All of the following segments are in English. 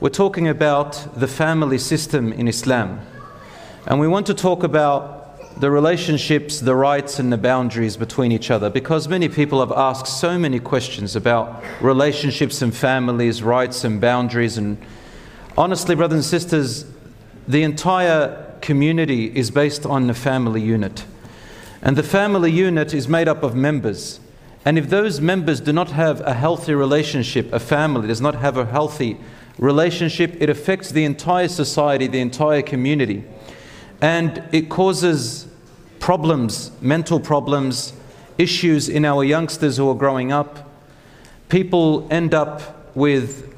we're talking about the family system in Islam. And we want to talk about the relationships, the rights, and the boundaries between each other because many people have asked so many questions about relationships and families, rights and boundaries. And honestly, brothers and sisters, the entire community is based on the family unit. And the family unit is made up of members. And if those members do not have a healthy relationship, a family does not have a healthy relationship, it affects the entire society, the entire community. And it causes problems, mental problems, issues in our youngsters who are growing up. People end up with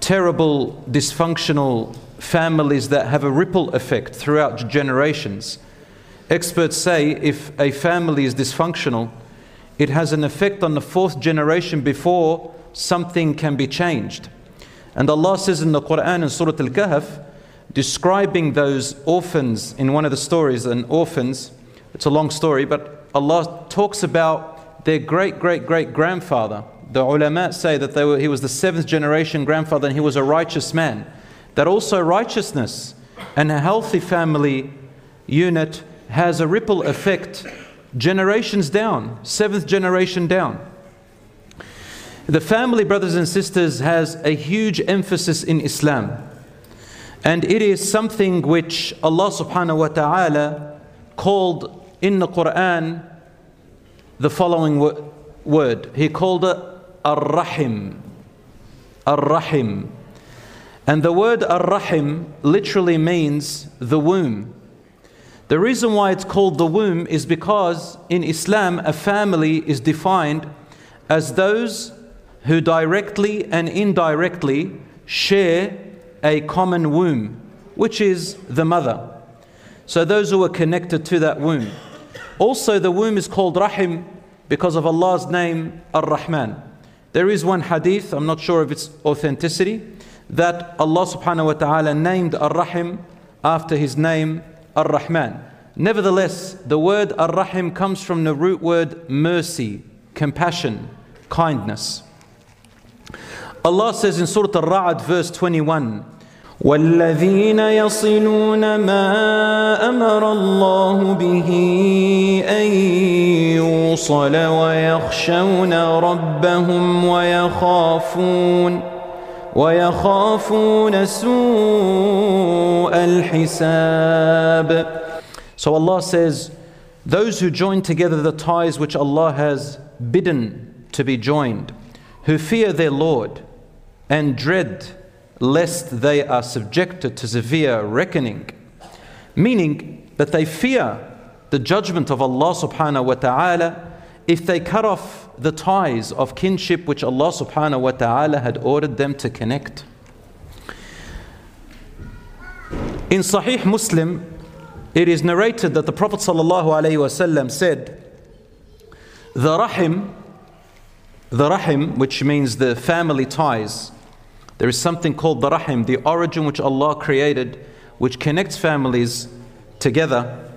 terrible, dysfunctional families that have a ripple effect throughout generations. Experts say if a family is dysfunctional, it has an effect on the fourth generation before something can be changed. And Allah says in the Quran in Surah Al Kahf, describing those orphans in one of the stories, and orphans, it's a long story, but Allah talks about their great great great grandfather. The ulama say that were, he was the seventh generation grandfather and he was a righteous man. That also righteousness and a healthy family unit has a ripple effect generations down, seventh generation down. The family, brothers and sisters, has a huge emphasis in Islam. And it is something which Allah subhanahu wa ta'ala called in the Quran the following word. He called it Ar-Rahim. Ar-Rahim. And the word Ar-Rahim literally means the womb. The reason why it's called the womb is because in Islam a family is defined as those who directly and indirectly share a common womb, which is the mother. So those who are connected to that womb. Also, the womb is called Rahim because of Allah's name Ar Rahman. There is one hadith, I'm not sure of its authenticity, that Allah subhanahu wa ta'ala named Ar Rahim after his name Ar Rahman. Nevertheless, the word Ar Rahim comes from the root word mercy, compassion, kindness. Allah says in Surah Al Ra'd, verse 21, والذين يصلون ما امر الله به ان يوصل ويخشون ربهم ويخافون ويخافون سوء الحساب So Allah says those who join together the ties which Allah has bidden to be joined who fear their Lord and dread lest they are subjected to severe reckoning. Meaning that they fear the judgment of Allah subhanahu wa ta'ala if they cut off the ties of kinship which Allah subhanahu wa ta'ala had ordered them to connect. In Sahih Muslim, it is narrated that the Prophet sallallahu wasallam said, "The rahim, the rahim, which means the family ties, there is something called the rahim, the origin which Allah created, which connects families together.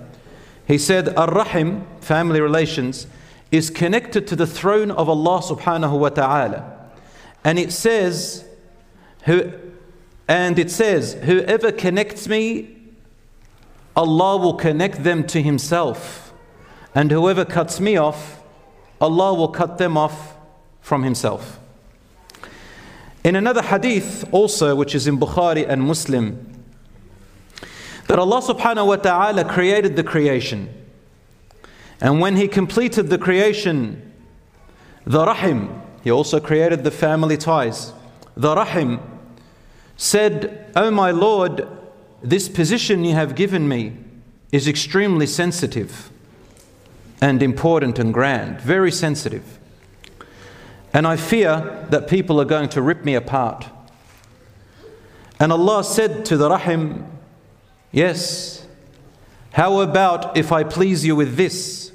He said, Ar rahim, family relations, is connected to the throne of Allah subhanahu wa ta'ala. And it says, who, and it says, whoever connects me, Allah will connect them to Himself. And whoever cuts me off, Allah will cut them off from Himself. In another hadith also, which is in Bukhari and Muslim, that Allah subhanahu wa ta'ala created the creation. And when He completed the creation, the Rahim, He also created the family ties. The Rahim said, O oh my Lord, this position you have given me is extremely sensitive and important and grand, very sensitive. And I fear that people are going to rip me apart. And Allah said to the Rahim, Yes, how about if I please you with this?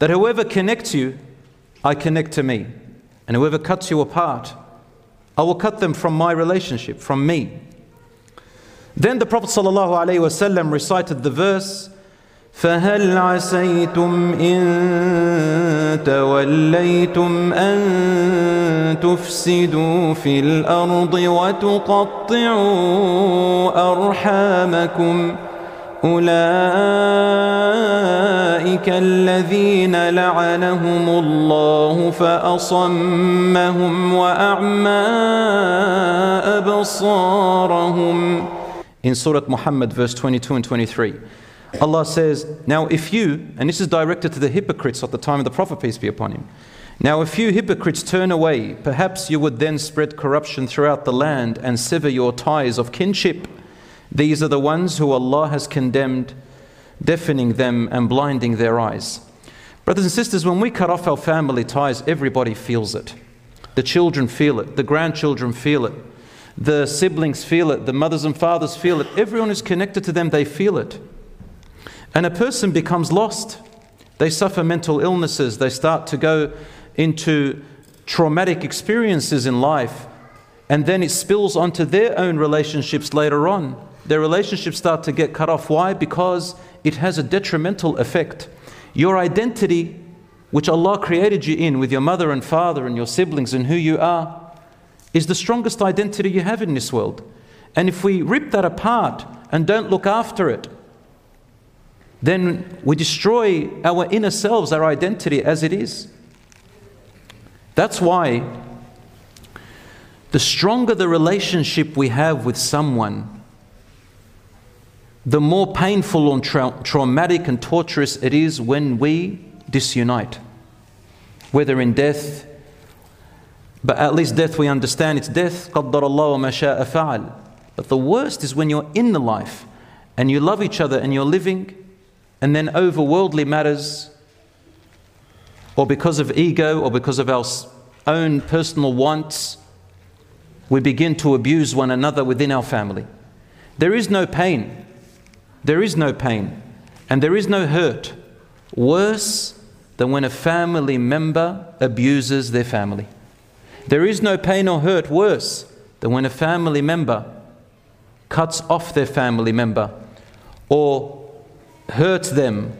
That whoever connects you, I connect to me. And whoever cuts you apart, I will cut them from my relationship, from me. Then the Prophet ﷺ recited the verse, فهل عسيتم إن توليتم أن تفسدوا في الأرض وتقطعوا أرحامكم؟ أولئك الذين لعنهم الله فأصمهم وأعمى أبصارهم. In Surah Muhammad verse 22 and 23 Allah says, Now if you, and this is directed to the hypocrites at the time of the Prophet, peace be upon him. Now, if you hypocrites turn away, perhaps you would then spread corruption throughout the land and sever your ties of kinship. These are the ones who Allah has condemned, deafening them and blinding their eyes. Brothers and sisters, when we cut off our family ties, everybody feels it. The children feel it, the grandchildren feel it, the siblings feel it, the mothers and fathers feel it. Everyone who's connected to them, they feel it. And a person becomes lost. They suffer mental illnesses, they start to go into traumatic experiences in life, and then it spills onto their own relationships later on. Their relationships start to get cut off. Why? Because it has a detrimental effect. Your identity, which Allah created you in with your mother and father and your siblings and who you are, is the strongest identity you have in this world. And if we rip that apart and don't look after it, then we destroy our inner selves, our identity as it is. That's why the stronger the relationship we have with someone, the more painful and tra- traumatic and torturous it is when we disunite. Whether in death, but at least death we understand it's death, قدر الله ما شاء فعل. But the worst is when you're in the life and you love each other and you're living and then over worldly matters, or because of ego, or because of our own personal wants, we begin to abuse one another within our family. There is no pain. There is no pain. And there is no hurt worse than when a family member abuses their family. There is no pain or hurt worse than when a family member cuts off their family member or hurts them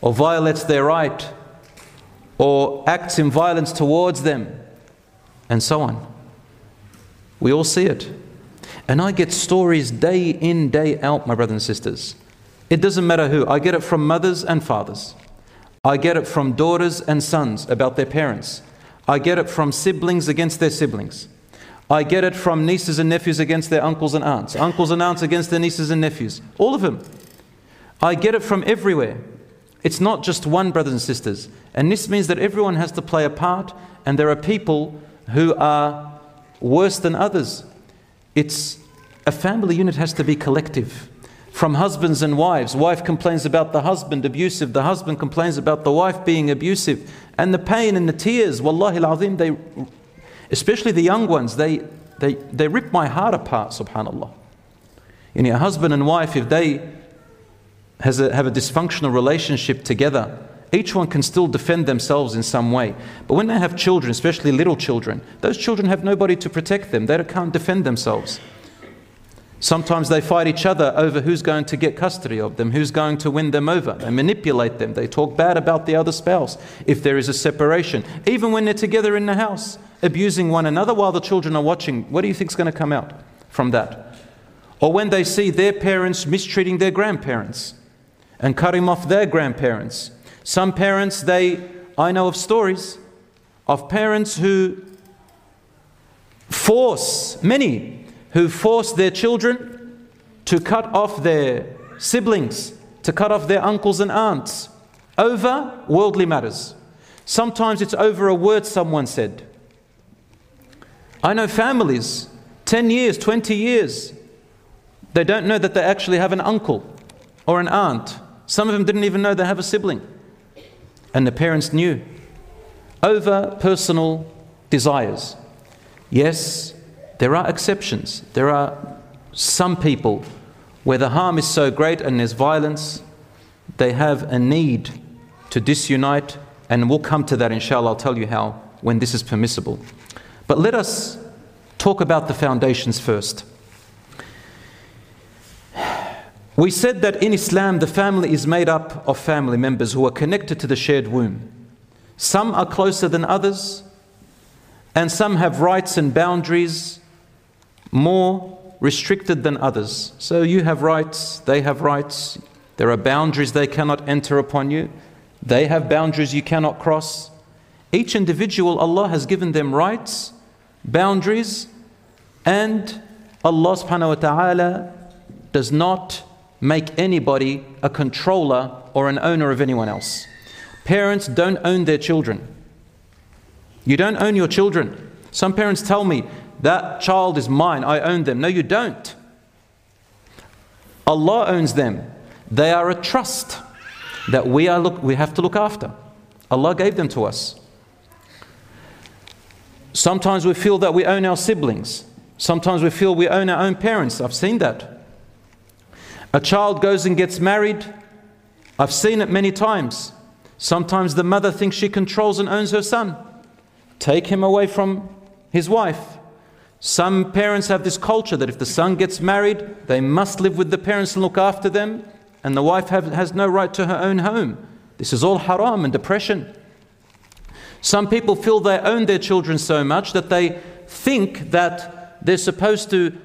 or violates their right or acts in violence towards them and so on. We all see it. And I get stories day in, day out, my brothers and sisters. It doesn't matter who. I get it from mothers and fathers. I get it from daughters and sons about their parents. I get it from siblings against their siblings. I get it from nieces and nephews against their uncles and aunts, uncles and aunts against their nieces and nephews. All of them. I get it from everywhere. It's not just one, brothers and sisters. And this means that everyone has to play a part, and there are people who are worse than others. It's a family unit has to be collective. From husbands and wives, wife complains about the husband abusive, the husband complains about the wife being abusive, and the pain and the tears, wallahi al they, especially the young ones, they, they, they rip my heart apart, subhanAllah. You know, a husband and wife, if they has a, have a dysfunctional relationship together, each one can still defend themselves in some way. But when they have children, especially little children, those children have nobody to protect them. They can't defend themselves. Sometimes they fight each other over who's going to get custody of them, who's going to win them over. They manipulate them. They talk bad about the other spouse if there is a separation. Even when they're together in the house, abusing one another while the children are watching, what do you think is going to come out from that? Or when they see their parents mistreating their grandparents and cut him off their grandparents. Some parents, they, I know of stories of parents who force, many who force their children to cut off their siblings, to cut off their uncles and aunts over worldly matters. Sometimes it's over a word someone said. I know families, 10 years, 20 years, they don't know that they actually have an uncle or an aunt some of them didn't even know they have a sibling. And the parents knew. Over personal desires. Yes, there are exceptions. There are some people where the harm is so great and there's violence, they have a need to disunite, and we'll come to that inshallah. I'll tell you how when this is permissible. But let us talk about the foundations first. We said that in Islam, the family is made up of family members who are connected to the shared womb. Some are closer than others, and some have rights and boundaries more restricted than others. So you have rights, they have rights, there are boundaries they cannot enter upon you, they have boundaries you cannot cross. Each individual, Allah has given them rights, boundaries, and Allah subhanahu wa ta'ala does not make anybody a controller or an owner of anyone else. Parents don't own their children. You don't own your children. Some parents tell me, that child is mine, I own them. No, you don't. Allah owns them. They are a trust that we, are look, we have to look after. Allah gave them to us. Sometimes we feel that we own our siblings. Sometimes we feel we own our own parents. I've seen that. A child goes and gets married. I've seen it many times. Sometimes the mother thinks she controls and owns her son. Take him away from his wife. Some parents have this culture that if the son gets married, they must live with the parents and look after them, and the wife have, has no right to her own home. This is all haram and depression. Some people feel they own their children so much that they think that they're supposed to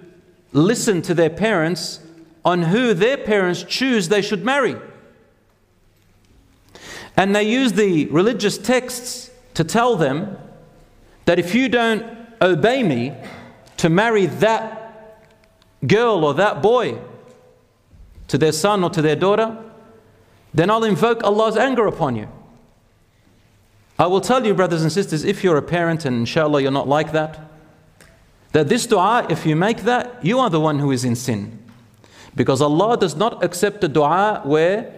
listen to their parents on who their parents choose they should marry. And they use the religious texts to tell them that if you don't obey me to marry that girl or that boy to their son or to their daughter, then I'll invoke Allah's anger upon you. I will tell you, brothers and sisters, if you're a parent and inshallah you're not like that, that this dua, if you make that, you are the one who is in sin. Because Allah does not accept a dua where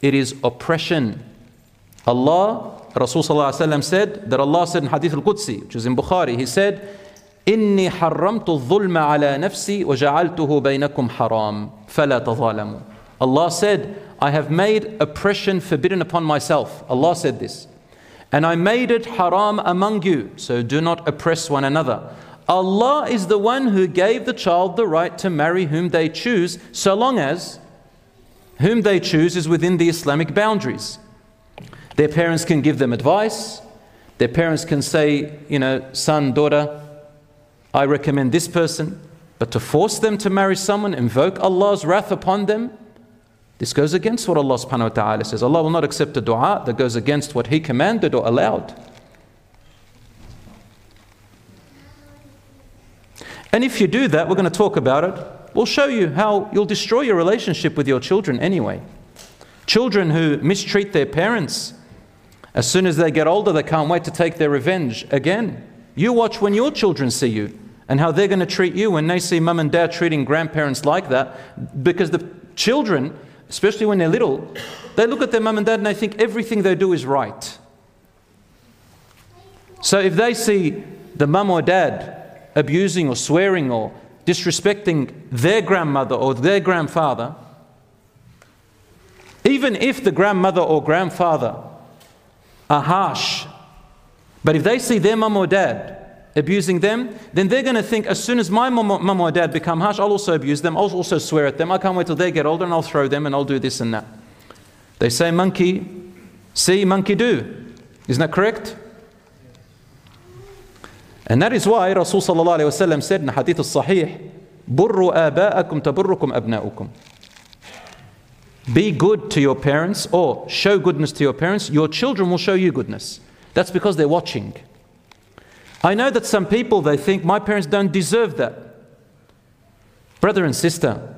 it is oppression. Allah, Rasul said that Allah said in Hadith al Qudsi, which is in Bukhari, He said, إني حرمت الظلم على نفسي وجعلته بينكم حرام فلا تظالموا. Allah said, I have made oppression forbidden upon myself. Allah said this. And I made it haram among you, so do not oppress one another. Allah is the one who gave the child the right to marry whom they choose, so long as whom they choose is within the Islamic boundaries. Their parents can give them advice. Their parents can say, you know, son, daughter, I recommend this person. But to force them to marry someone, invoke Allah's wrath upon them, this goes against what Allah subhanahu wa ta'ala says. Allah will not accept a dua that goes against what He commanded or allowed. And if you do that, we're going to talk about it. We'll show you how you'll destroy your relationship with your children anyway. Children who mistreat their parents, as soon as they get older, they can't wait to take their revenge again. You watch when your children see you and how they're going to treat you when they see mum and dad treating grandparents like that. Because the children, especially when they're little, they look at their mum and dad and they think everything they do is right. So if they see the mum or dad abusing or swearing or disrespecting their grandmother or their grandfather, even if the grandmother or grandfather are harsh, but if they see their mum or dad abusing them, then they're going to think as soon as my mum or dad become harsh, I'll also abuse them, I'll also swear at them, I can't wait till they get older and I'll throw them and I'll do this and that. They say monkey see, monkey do. Isn't that correct? And that is why Rasul said in Hadith al-Sahih, "Burru aba'akum taburrukum abna'ukum." Be good to your parents or show goodness to your parents, your children will show you goodness. That's because they're watching. I know that some people they think my parents don't deserve that. Brother and sister,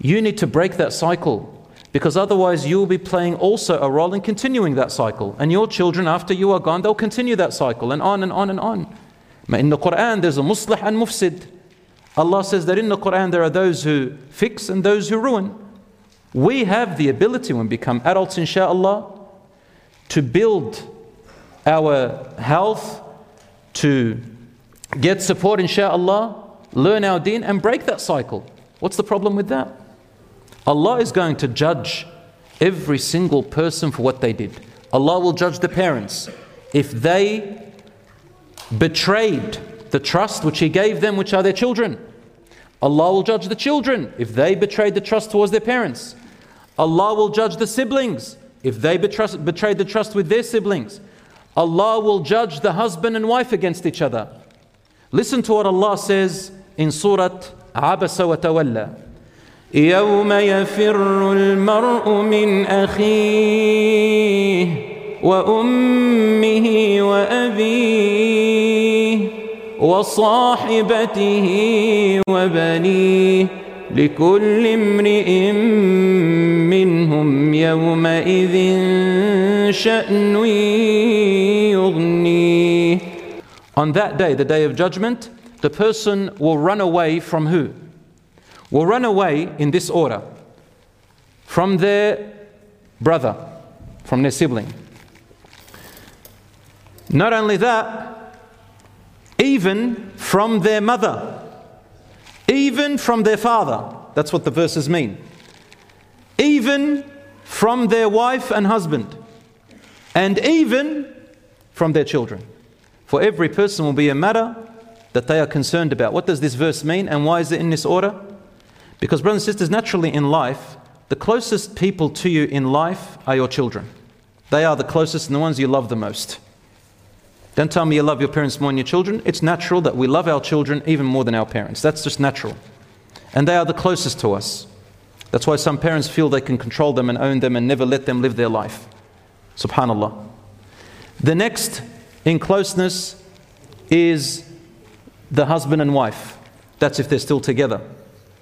you need to break that cycle because otherwise you will be playing also a role in continuing that cycle. And your children, after you are gone, they'll continue that cycle and on and on and on. In the Quran, there's a muslih and mufsid. Allah says that in the Quran there are those who fix and those who ruin. We have the ability when we become adults, inshallah, to build our health, to get support, inshallah, learn our deen, and break that cycle. What's the problem with that? Allah is going to judge every single person for what they did. Allah will judge the parents. If they betrayed the trust which He gave them, which are their children. Allah will judge the children if they betrayed the trust towards their parents. Allah will judge the siblings if they betrayed the trust with their siblings. Allah will judge the husband and wife against each other. Listen to what Allah says in Surah Abasa wa Tawalla. يوم يفر المرء من أخيه وأمه وأبيه وصاحبته وبنيه لكل امرئ منهم يومئذ شأن يغنيه On that day, the day of judgment, the person will run away from who? Will run away in this order from their brother, from their sibling. Not only that, even from their mother, even from their father. That's what the verses mean. Even from their wife and husband, and even from their children. For every person will be a matter that they are concerned about. What does this verse mean and why is it in this order? Because, brothers and sisters, naturally in life, the closest people to you in life are your children. They are the closest and the ones you love the most. Don't tell me you love your parents more than your children. It's natural that we love our children even more than our parents. That's just natural. And they are the closest to us. That's why some parents feel they can control them and own them and never let them live their life. Subhanallah. The next in closeness is the husband and wife. That's if they're still together.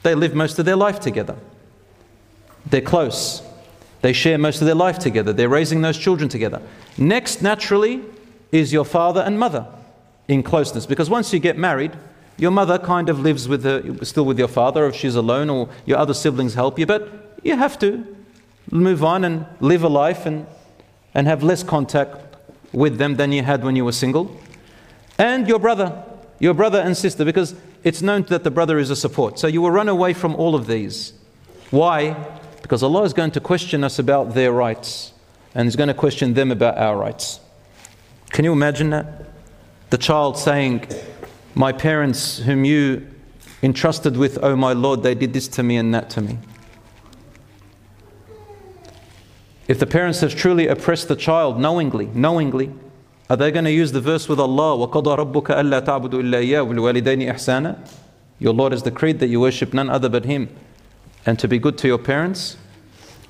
They live most of their life together. They're close. They share most of their life together. They're raising those children together. Next, naturally, is your father and mother in closeness. Because once you get married, your mother kind of lives with the, still with your father if she's alone or your other siblings help you, but you have to move on and live a life and, and have less contact with them than you had when you were single. And your brother, your brother and sister, because it's known that the brother is a support. So you will run away from all of these. Why? Because Allah is going to question us about their rights and He's going to question them about our rights. Can you imagine that? The child saying, My parents, whom you entrusted with, oh my Lord, they did this to me and that to me. If the parents have truly oppressed the child knowingly, knowingly, are they going to use the verse with Allah, وَقَضَى رَبُّكَ أَلَّا تَعْبُدُوا إِلَّا إِيَّهُ وَالْوَالِدَيْنِ إِحْسَانًا Your Lord has decreed that you worship none other but Him and to be good to your parents?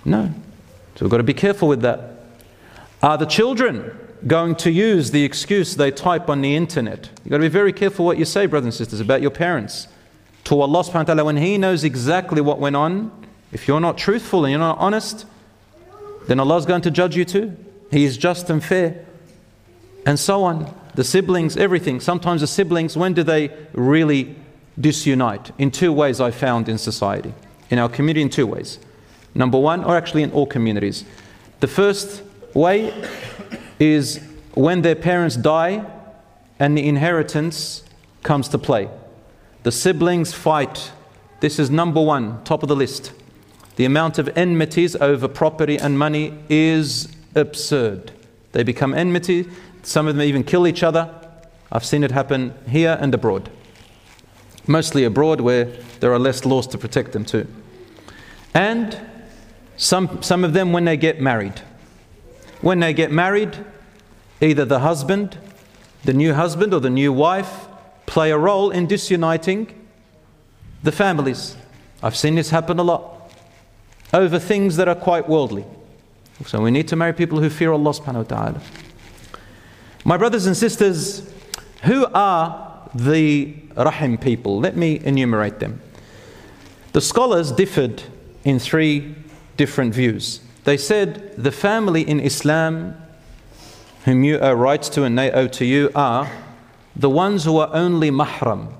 No. So we've got to be careful with that. Are the children going to use the excuse they type on the internet? You've got to be very careful what you say, brothers and sisters, about your parents. To Allah subhanahu wa ta'ala, when He knows exactly what went on, if you're not truthful and you're not honest, then Allah is going to judge you too. He is just and fair. And so on. The siblings, everything. Sometimes the siblings, when do they really disunite? In two ways I found in society, in our community, in two ways. Number one, or actually in all communities. The first way is when their parents die and the inheritance comes to play. The siblings fight. This is number one, top of the list. The amount of enmities over property and money is absurd. They become enmity, some of them even kill each other. I've seen it happen here and abroad. Mostly abroad where there are less laws to protect them too. And some, some of them when they get married. When they get married, either the husband, the new husband, or the new wife play a role in disuniting the families. I've seen this happen a lot over things that are quite worldly. So we need to marry people who fear Allah subhanahu wa ta'ala. My brothers and sisters, who are the Rahim people? Let me enumerate them. The scholars differed in three different views. They said the family in Islam whom you uh, owe rights to and they owe to you are the ones who are only mahram.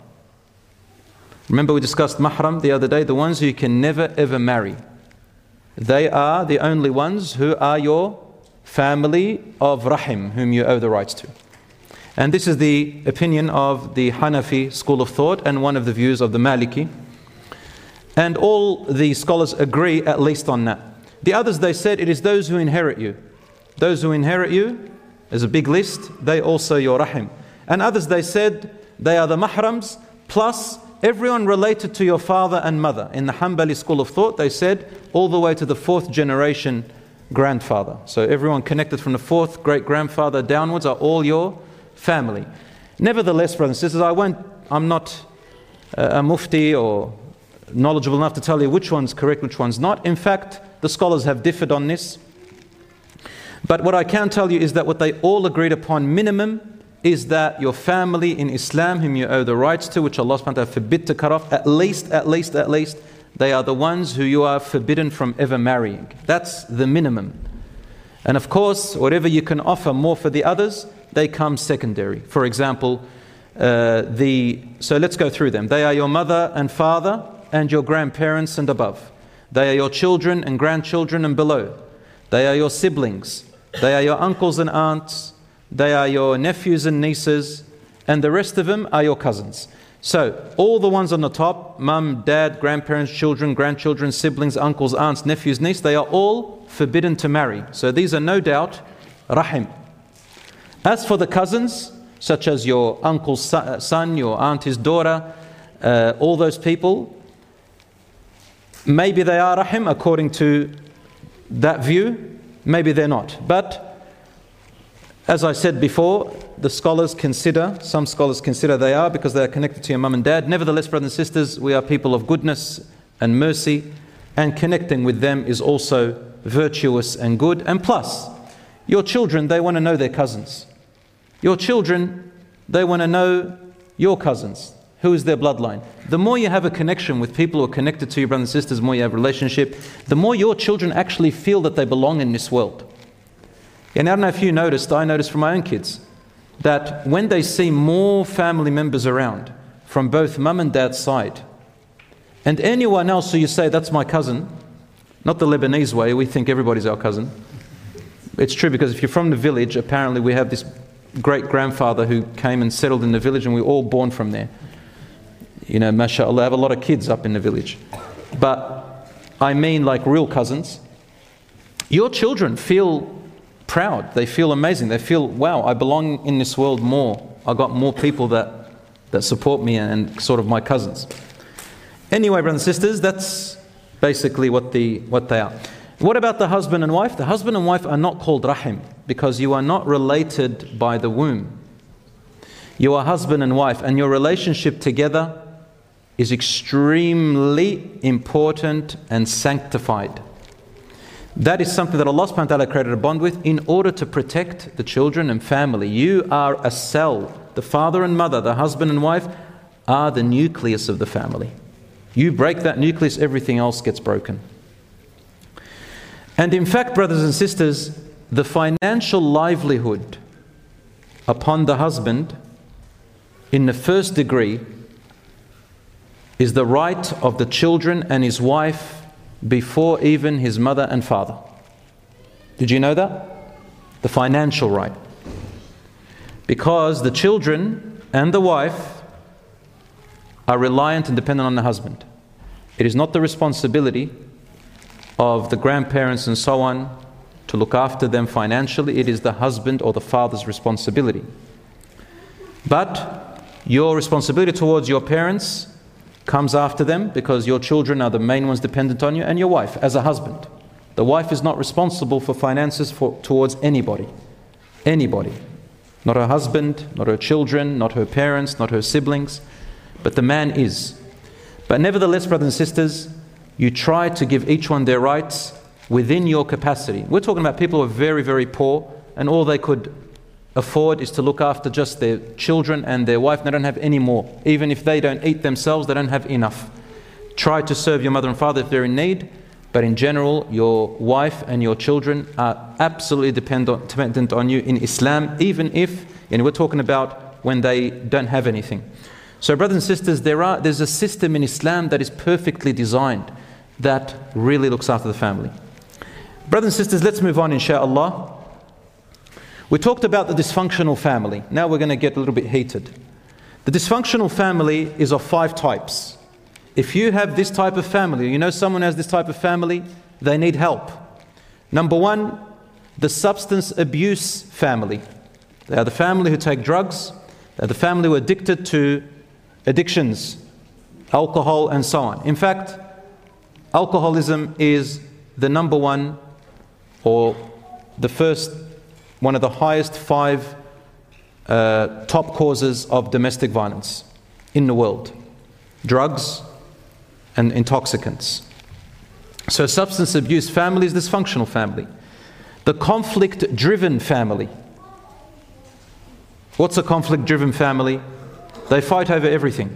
Remember, we discussed mahram the other day, the ones who you can never ever marry. They are the only ones who are your family of rahim, whom you owe the rights to. And this is the opinion of the Hanafi school of thought and one of the views of the Maliki. And all the scholars agree at least on that. The others, they said, it is those who inherit you. Those who inherit you, is a big list, they also your rahim. And others, they said, they are the mahrams plus everyone related to your father and mother. In the Hanbali school of thought, they said all the way to the fourth generation grandfather. So everyone connected from the fourth great grandfather downwards are all your family. Nevertheless, brothers and sisters, I won't, I'm not uh, a mufti or knowledgeable enough to tell you which one's correct, which one's not. In fact, the scholars have differed on this. But what I can tell you is that what they all agreed upon minimum is that your family in Islam, whom you owe the rights to, which Allah subhanahu wa ta'ala forbid to cut off, at least, at least, at least, they are the ones who you are forbidden from ever marrying. That's the minimum. And of course, whatever you can offer more for the others, they come secondary. For example, uh, the so let's go through them. They are your mother and father and your grandparents and above. They are your children and grandchildren and below. They are your siblings. They are your uncles and aunts. They are your nephews and nieces. And the rest of them are your cousins. So, all the ones on the top mum, dad, grandparents, children, grandchildren, siblings, uncles, aunts, nephews, niece they are all forbidden to marry. So, these are no doubt rahim. As for the cousins, such as your uncle's son, your auntie's daughter, uh, all those people, maybe they are rahim according to that view, maybe they're not. But as I said before, the scholars consider, some scholars consider they are because they are connected to your mum and dad. Nevertheless, brothers and sisters, we are people of goodness and mercy, and connecting with them is also virtuous and good. And plus, your children, they want to know their cousins. Your children, they want to know your cousins. Who is their bloodline? The more you have a connection with people who are connected to your brothers and sisters, the more you have a relationship, the more your children actually feel that they belong in this world. And I don't know if you noticed, I noticed from my own kids, that when they see more family members around from both mum and dad's side, and anyone else who you say, that's my cousin, not the Lebanese way, we think everybody's our cousin. It's true because if you're from the village, apparently we have this great grandfather who came and settled in the village, and we are all born from there. You know, mashallah, I have a lot of kids up in the village. But I mean like real cousins. Your children feel proud. They feel amazing. They feel, wow, I belong in this world more. I got more people that, that support me and sort of my cousins. Anyway, brothers and sisters, that's basically what, the, what they are. What about the husband and wife? The husband and wife are not called rahim because you are not related by the womb. You are husband and wife, and your relationship together is extremely important and sanctified. That is something that Allah subhanahu wa ta'ala created a bond with in order to protect the children and family. You are a cell. The father and mother, the husband and wife, are the nucleus of the family. You break that nucleus, everything else gets broken. And in fact, brothers and sisters, the financial livelihood upon the husband in the first degree is the right of the children and his wife before even his mother and father. Did you know that? The financial right. Because the children and the wife are reliant and dependent on the husband. It is not the responsibility of the grandparents and so on to look after them financially, it is the husband or the father's responsibility. But your responsibility towards your parents comes after them because your children are the main ones dependent on you, and your wife as a husband. The wife is not responsible for finances for, towards anybody. Anybody. Not her husband, not her children, not her parents, not her siblings, but the man is. But nevertheless, brothers and sisters, you try to give each one their rights within your capacity. We're talking about people who are very, very poor, and all they could afford is to look after just their children and their wife. And they don't have any more. Even if they don't eat themselves, they don't have enough. Try to serve your mother and father if they're in need, but in general, your wife and your children are absolutely dependent, dependent on you in Islam, even if, and we're talking about when they don't have anything. So, brothers and sisters, there are, there's a system in Islam that is perfectly designed that really looks after the family. Brothers and sisters, let's move on, inshallah. We talked about the dysfunctional family. Now we're going to get a little bit heated. The dysfunctional family is of five types. If you have this type of family, you know someone has this type of family, they need help. Number one, the substance abuse family. They are the family who take drugs, they are the family who are addicted to addictions, alcohol, and so on. In fact, alcoholism is the number one or the first, one of the highest five uh, top causes of domestic violence in the world drugs and intoxicants. So, substance abuse family is dysfunctional family. The conflict driven family. What's a conflict driven family? They fight over everything.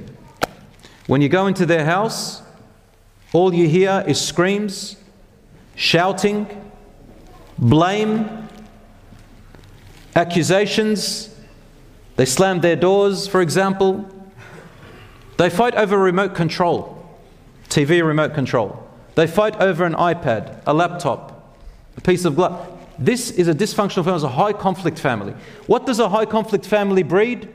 When you go into their house, all you hear is screams, shouting, blame, accusations. They slam their doors, for example. They fight over remote control, TV remote control. They fight over an iPad, a laptop, a piece of glass. This is a dysfunctional family, it's a high conflict family. What does a high conflict family breed?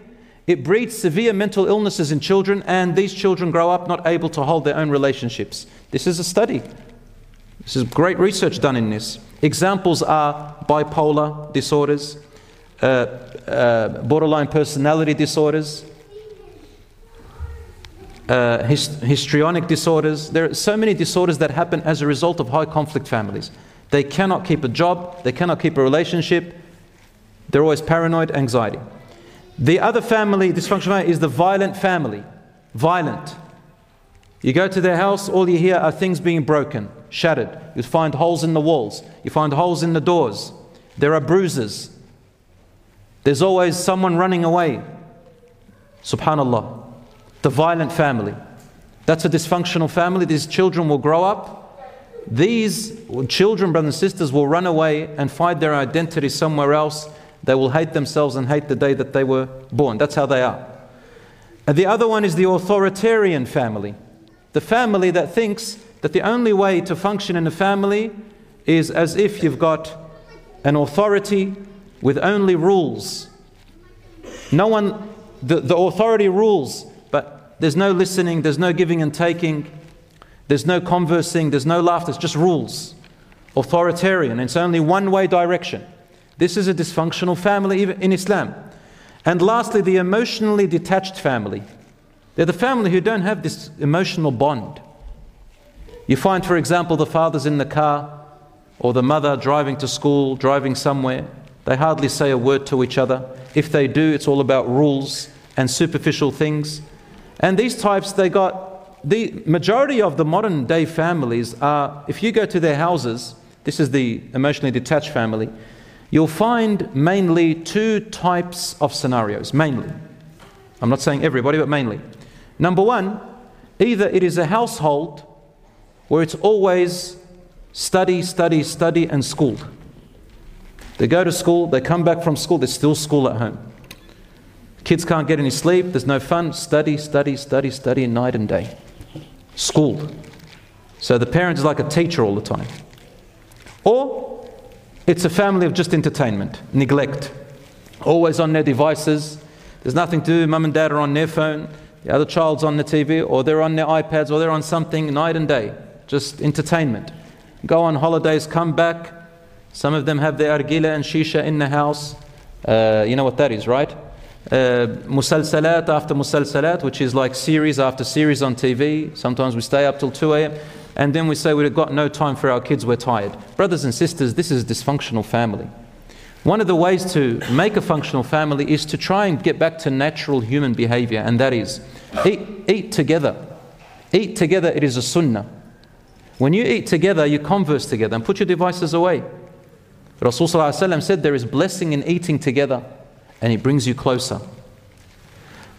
It breeds severe mental illnesses in children, and these children grow up not able to hold their own relationships. This is a study. This is great research done in this. Examples are bipolar disorders, uh, uh, borderline personality disorders, uh, hist- histrionic disorders. There are so many disorders that happen as a result of high conflict families. They cannot keep a job, they cannot keep a relationship, they're always paranoid, anxiety. The other family, dysfunctional is the violent family. Violent. You go to their house, all you hear are things being broken, shattered. You find holes in the walls, you find holes in the doors. There are bruises. There's always someone running away. Subhanallah. The violent family. That's a dysfunctional family. These children will grow up. These children, brothers and sisters, will run away and find their identity somewhere else they will hate themselves and hate the day that they were born. That's how they are. And the other one is the authoritarian family. The family that thinks that the only way to function in a family is as if you've got an authority with only rules. No one, the, the authority rules, but there's no listening, there's no giving and taking, there's no conversing, there's no laughter, it's just rules. Authoritarian, it's only one way direction. This is a dysfunctional family in Islam. And lastly, the emotionally detached family. They're the family who don't have this emotional bond. You find, for example, the father's in the car or the mother driving to school, driving somewhere. They hardly say a word to each other. If they do, it's all about rules and superficial things. And these types, they got the majority of the modern day families are, if you go to their houses, this is the emotionally detached family, you'll find mainly two types of scenarios. Mainly. I'm not saying everybody, but mainly. Number one, either it is a household where it's always study, study, study, and school. They go to school, they come back from school, there's still school at home. Kids can't get any sleep, there's no fun. Study, study, study, study, night and day. School. So the parent is like a teacher all the time. Or it's a family of just entertainment, neglect. Always on their devices. There's nothing to do. Mum and dad are on their phone. The other child's on the TV, or they're on their iPads, or they're on something night and day. Just entertainment. Go on holidays, come back. Some of them have their argila and shisha in the house. Uh, you know what that is, right? Uh, musalsalat after musalsalat, which is like series after series on TV. Sometimes we stay up till 2 a.m and then we say we've got no time for our kids, we're tired. Brothers and sisters, this is a dysfunctional family. One of the ways to make a functional family is to try and get back to natural human behavior, and that is eat, eat together. Eat together, it is a sunnah. When you eat together, you converse together and put your devices away. Rasulullah said there is blessing in eating together and it brings you closer.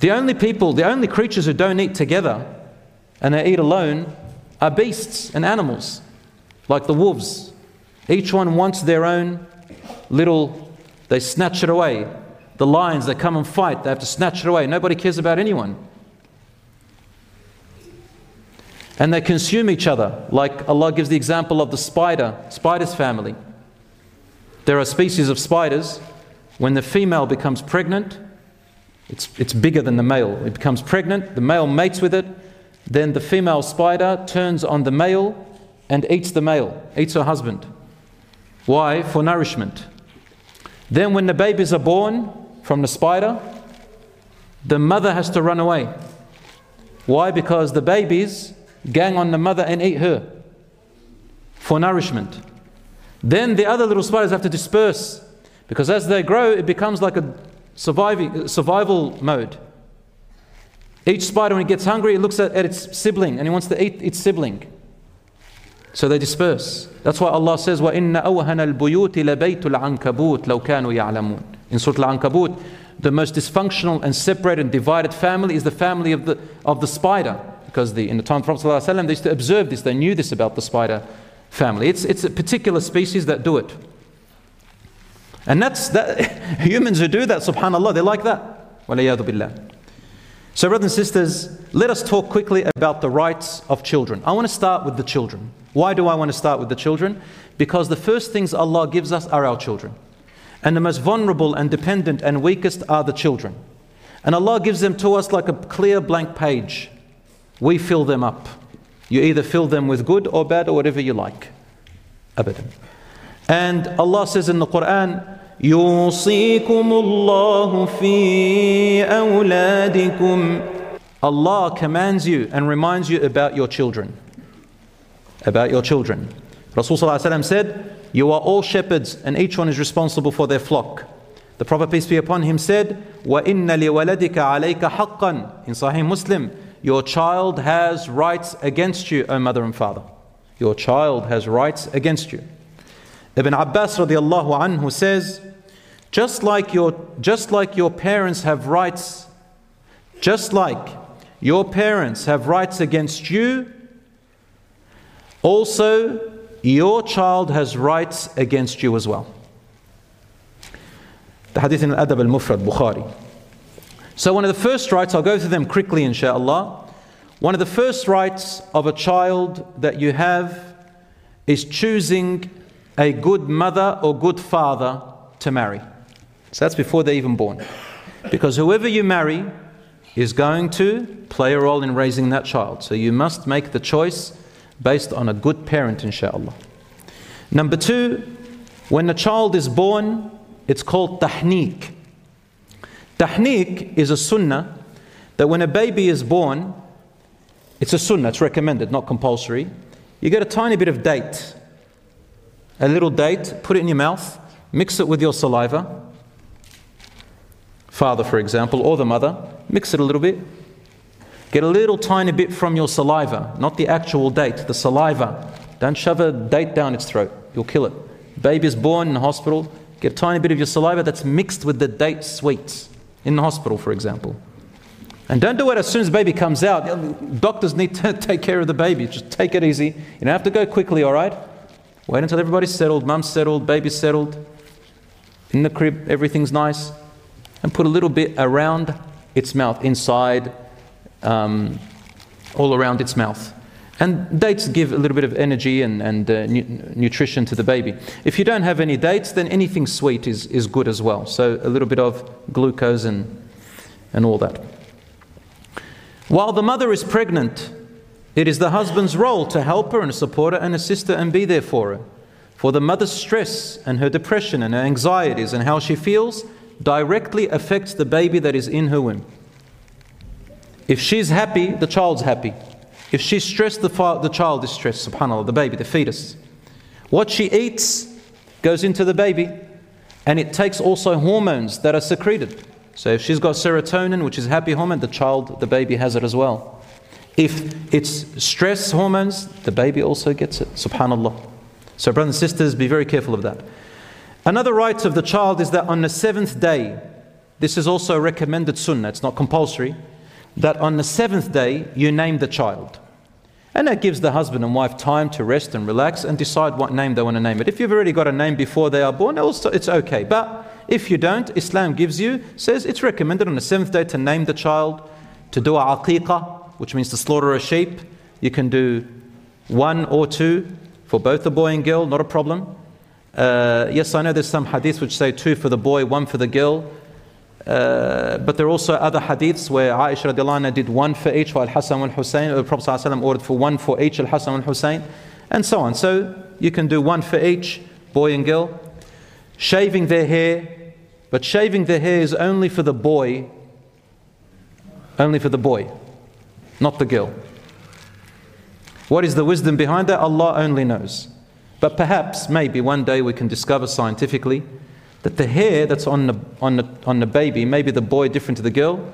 The only people, the only creatures who don't eat together and they eat alone are beasts and animals, like the wolves. Each one wants their own little, they snatch it away. The lions, they come and fight, they have to snatch it away. Nobody cares about anyone. And they consume each other, like Allah gives the example of the spider, spider's family. There are species of spiders, when the female becomes pregnant, it's, it's bigger than the male. It becomes pregnant, the male mates with it, then the female spider turns on the male and eats the male, eats her husband. Why? For nourishment. Then, when the babies are born from the spider, the mother has to run away. Why? Because the babies gang on the mother and eat her for nourishment. Then the other little spiders have to disperse because as they grow, it becomes like a surviving, survival mode. Each spider, when it gets hungry, it looks at, at its sibling and it wants to eat its sibling. So they disperse. That's why Allah says, وَإِنَّ أَوْهَنَ الْبُيُوتِ لَبَيْتُ الْعَنْكَبُوتِ لَوْ كَانُوا يَعْلَمُونَ In Surah Al-Ankabut, the most dysfunctional and separated and divided family is the family of the, of the spider. Because the, in the time of Prophet ﷺ, they used to observe this, they knew this about the spider family. It's, it's a particular species that do it. And that's that humans who do that, subhanAllah, they're like that. So, brothers and sisters, let us talk quickly about the rights of children. I want to start with the children. Why do I want to start with the children? Because the first things Allah gives us are our children. And the most vulnerable and dependent and weakest are the children. And Allah gives them to us like a clear blank page. We fill them up. You either fill them with good or bad or whatever you like. Abadan. And Allah says in the Quran, يوصيكم الله في أولادكم Allah commands you and reminds you about your children. About your children. Rasulullah said, You are all shepherds and each one is responsible for their flock. The Prophet, peace be upon him, said, وَإِنَّ لِوَلَدِكَ عَلَيْكَ حَقًّا In Sahih Muslim, your child has rights against you, O mother and father. Your child has rights against you. Ibn Abbas radiallahu anhu says, just like your, just like your parents have rights, just like your parents have rights against you, also your child has rights against you as well. The hadith in Al-Adab al-Mufrad, Bukhari. So one of the first rights, I'll go through them quickly inshallah. One of the first rights of a child that you have is choosing a good mother or good father to marry. So that's before they're even born. Because whoever you marry is going to play a role in raising that child. So you must make the choice based on a good parent, inshallah. Number two, when a child is born, it's called tahniq. Tahniq is a sunnah that when a baby is born, it's a sunnah, it's recommended, not compulsory. You get a tiny bit of date, a little date, put it in your mouth, mix it with your saliva. Father, for example, or the mother, mix it a little bit. Get a little tiny bit from your saliva, not the actual date, the saliva. Don't shove a date down its throat, you'll kill it. Baby is born in the hospital, get a tiny bit of your saliva that's mixed with the date sweets in the hospital, for example. And don't do it as soon as baby comes out. Doctors need to take care of the baby. Just take it easy. You don't have to go quickly, all right? Wait until everybody's settled, mum's settled, baby's settled. In the crib, everything's nice. And put a little bit around its mouth, inside, um, all around its mouth. And dates give a little bit of energy and, and uh, nu- nutrition to the baby. If you don't have any dates, then anything sweet is, is good as well. So a little bit of glucose and, and all that. While the mother is pregnant, it is the husband's role to help her and support her and assist her and be there for her. For the mother's stress and her depression and her anxieties and how she feels directly affects the baby that is in her womb. If she's happy, the child's happy. If she's stressed, the, the child is stressed, subhanAllah, the baby, the fetus. What she eats goes into the baby, and it takes also hormones that are secreted. So if she's got serotonin, which is happy hormone, the child, the baby has it as well. If it's stress hormones, the baby also gets it. Subhanallah. So, brothers and sisters, be very careful of that. Another right of the child is that on the seventh day, this is also recommended sunnah, it's not compulsory, that on the seventh day you name the child. And that gives the husband and wife time to rest and relax and decide what name they want to name it. If you've already got a name before they are born, also it's okay. But if you don't, Islam gives you, says it's recommended on the seventh day to name the child, to do a aqiqah, which means to slaughter a sheep. You can do one or two for both the boy and girl, not a problem. Uh, yes, I know there's some hadiths which say two for the boy, one for the girl. Uh, but there are also other hadiths where Aisha radiallahu did one for each for Al Hassan and Hussein, the Prophet ordered for one for each Al Hassan and Hussein, and so on. So you can do one for each, boy and girl. Shaving their hair, but shaving their hair is only for the boy, only for the boy. not the girl. What is the wisdom behind that? Allah only knows. But perhaps, maybe one day we can discover scientifically that the hair that's on the, on the, on the baby, maybe the boy different to the girl,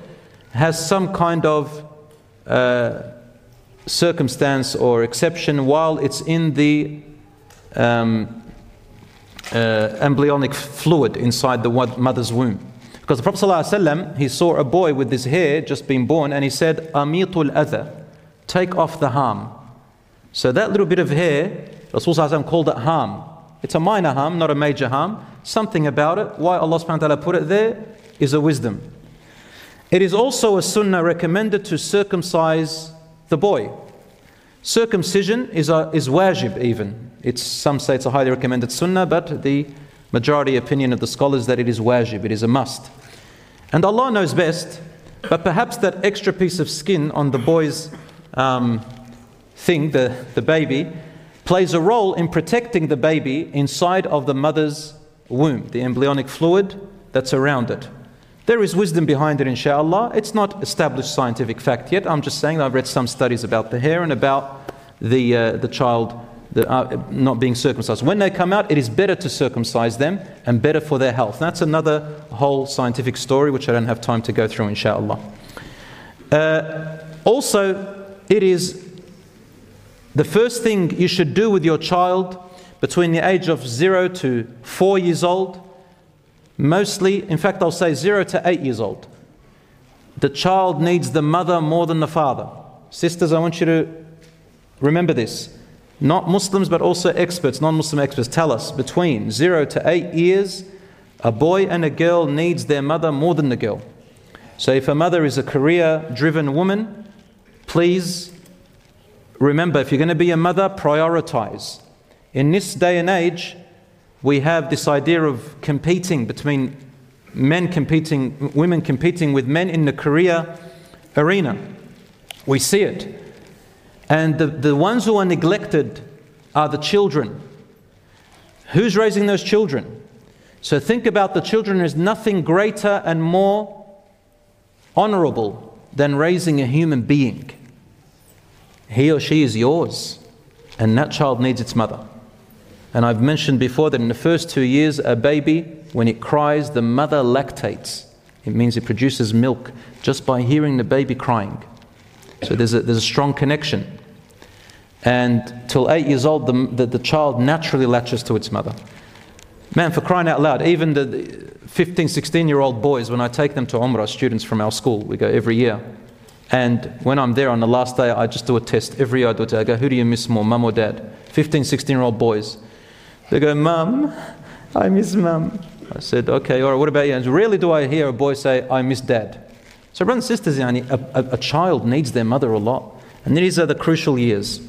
has some kind of uh, circumstance or exception while it's in the um, uh, embryonic fluid inside the mother's womb. Because the Prophet ﷺ, he saw a boy with his hair just being born and he said, Amitul adha, take off the harm. So that little bit of hair, Rasul called it harm. It's a minor harm, not a major harm. Something about it, why Allah subhanahu wa ta'ala put it there, is a wisdom. It is also a sunnah recommended to circumcise the boy. Circumcision is, a, is wajib even. It's, some say it's a highly recommended sunnah, but the majority opinion of the scholars that it is wajib, it is a must. And Allah knows best, but perhaps that extra piece of skin on the boy's um, thing, the, the baby, plays a role in protecting the baby inside of the mother's womb, the embryonic fluid that's around it. There is wisdom behind it, inshallah. It's not established scientific fact yet. I'm just saying I've read some studies about the hair and about the, uh, the child the, uh, not being circumcised. When they come out, it is better to circumcise them and better for their health. That's another whole scientific story which I don't have time to go through, inshallah. Uh, also, it is the first thing you should do with your child between the age of zero to four years old, mostly, in fact, I'll say zero to eight years old. The child needs the mother more than the father. Sisters, I want you to remember this. Not Muslims, but also experts, non Muslim experts, tell us between zero to eight years, a boy and a girl needs their mother more than the girl. So if a mother is a career driven woman, please remember, if you're going to be a mother, prioritize. In this day and age, we have this idea of competing between men competing, women competing with men in the career arena. We see it. And the, the ones who are neglected are the children. Who's raising those children? So think about the children. There's nothing greater and more honorable than raising a human being. He or she is yours, and that child needs its mother. And I've mentioned before that in the first two years, a baby, when it cries, the mother lactates. It means it produces milk just by hearing the baby crying. So there's a, there's a strong connection. And till eight years old, the, the, the child naturally latches to its mother. Man, for crying out loud, even the 15, 16 year old boys, when I take them to Umrah, students from our school, we go every year, and when I'm there on the last day, I just do a test. Every year I do it. I go, who do you miss more, mum or dad? 15, 16 year old boys. They go, mum, I miss mum. I said, okay, all right, what about you? And rarely do I hear a boy say, I miss dad. So, brothers and sisters, a, a, a child needs their mother a lot. And these are the crucial years.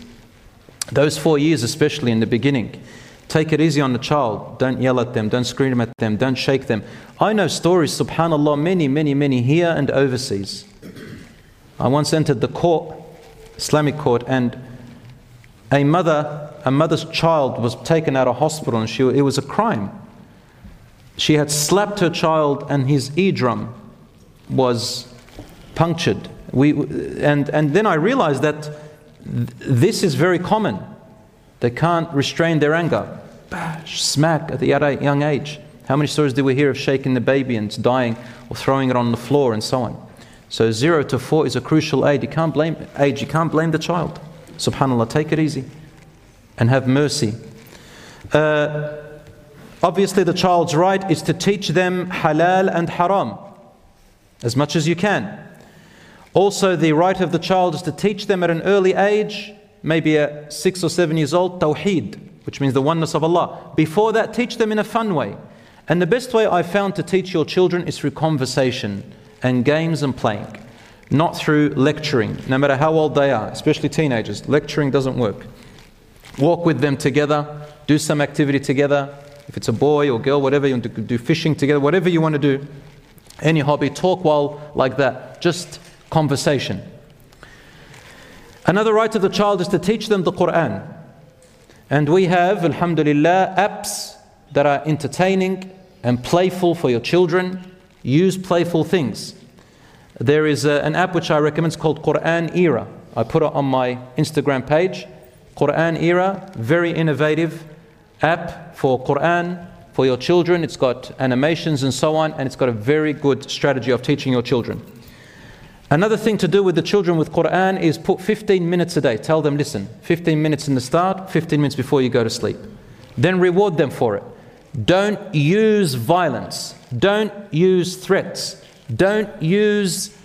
Those four years, especially in the beginning. Take it easy on the child. Don't yell at them. Don't scream at them. Don't shake them. I know stories, subhanAllah, many, many, many here and overseas I once entered the court, Islamic court, and a mother, a mother's child was taken out of hospital and she, it was a crime. She had slapped her child and his eardrum was punctured. We, and, and then I realized that th- this is very common. They can't restrain their anger. Bash, smack at the young age. How many stories do we hear of shaking the baby and dying or throwing it on the floor and so on? So zero to four is a crucial age. You can't blame age. You can't blame the child. Subhanallah, take it easy and have mercy. Uh, obviously, the child's right is to teach them halal and haram as much as you can. Also, the right of the child is to teach them at an early age, maybe at six or seven years old, tawheed, which means the oneness of Allah. Before that, teach them in a fun way. And the best way I've found to teach your children is through conversation and games and playing, not through lecturing, no matter how old they are, especially teenagers. Lecturing doesn't work. Walk with them together, do some activity together. If it's a boy or girl, whatever you want to do, fishing together, whatever you want to do, any hobby, talk while like that, just conversation. Another right of the child is to teach them the Quran. And we have, alhamdulillah, apps that are entertaining and playful for your children use playful things. there is a, an app which I recommend. It's called Quran Era. I put it on my Instagram page. Quran Era, very innovative app for Quran for your children. It's got animations and so on, and it's got a very good strategy of teaching your children. Another thing to do with the children with Quran is put 15 minutes a day. Tell them, listen, 15 minutes in the start, 15 minutes before you go to sleep. Then reward them for it. Don't use violence. Don't use threats. Don't use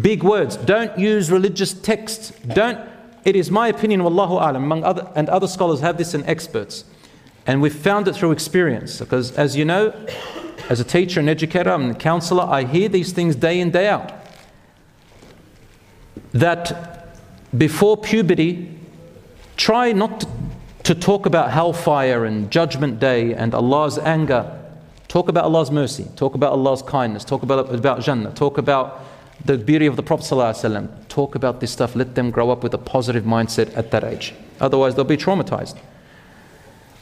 big words. Don't use religious texts. Don't. It is my opinion, wallahu alam, among other, and other scholars have this and experts. And we've found it through experience. Because as you know, as a teacher and educator and counselor, I hear these things day in, day out. That before puberty, try not to, talk about hellfire and judgment day and Allah's anger. Talk about Allah's mercy. Talk about Allah's kindness. Talk about, about Jannah. Talk about the beauty of the Prophet. Talk about this stuff. Let them grow up with a positive mindset at that age. Otherwise, they'll be traumatized.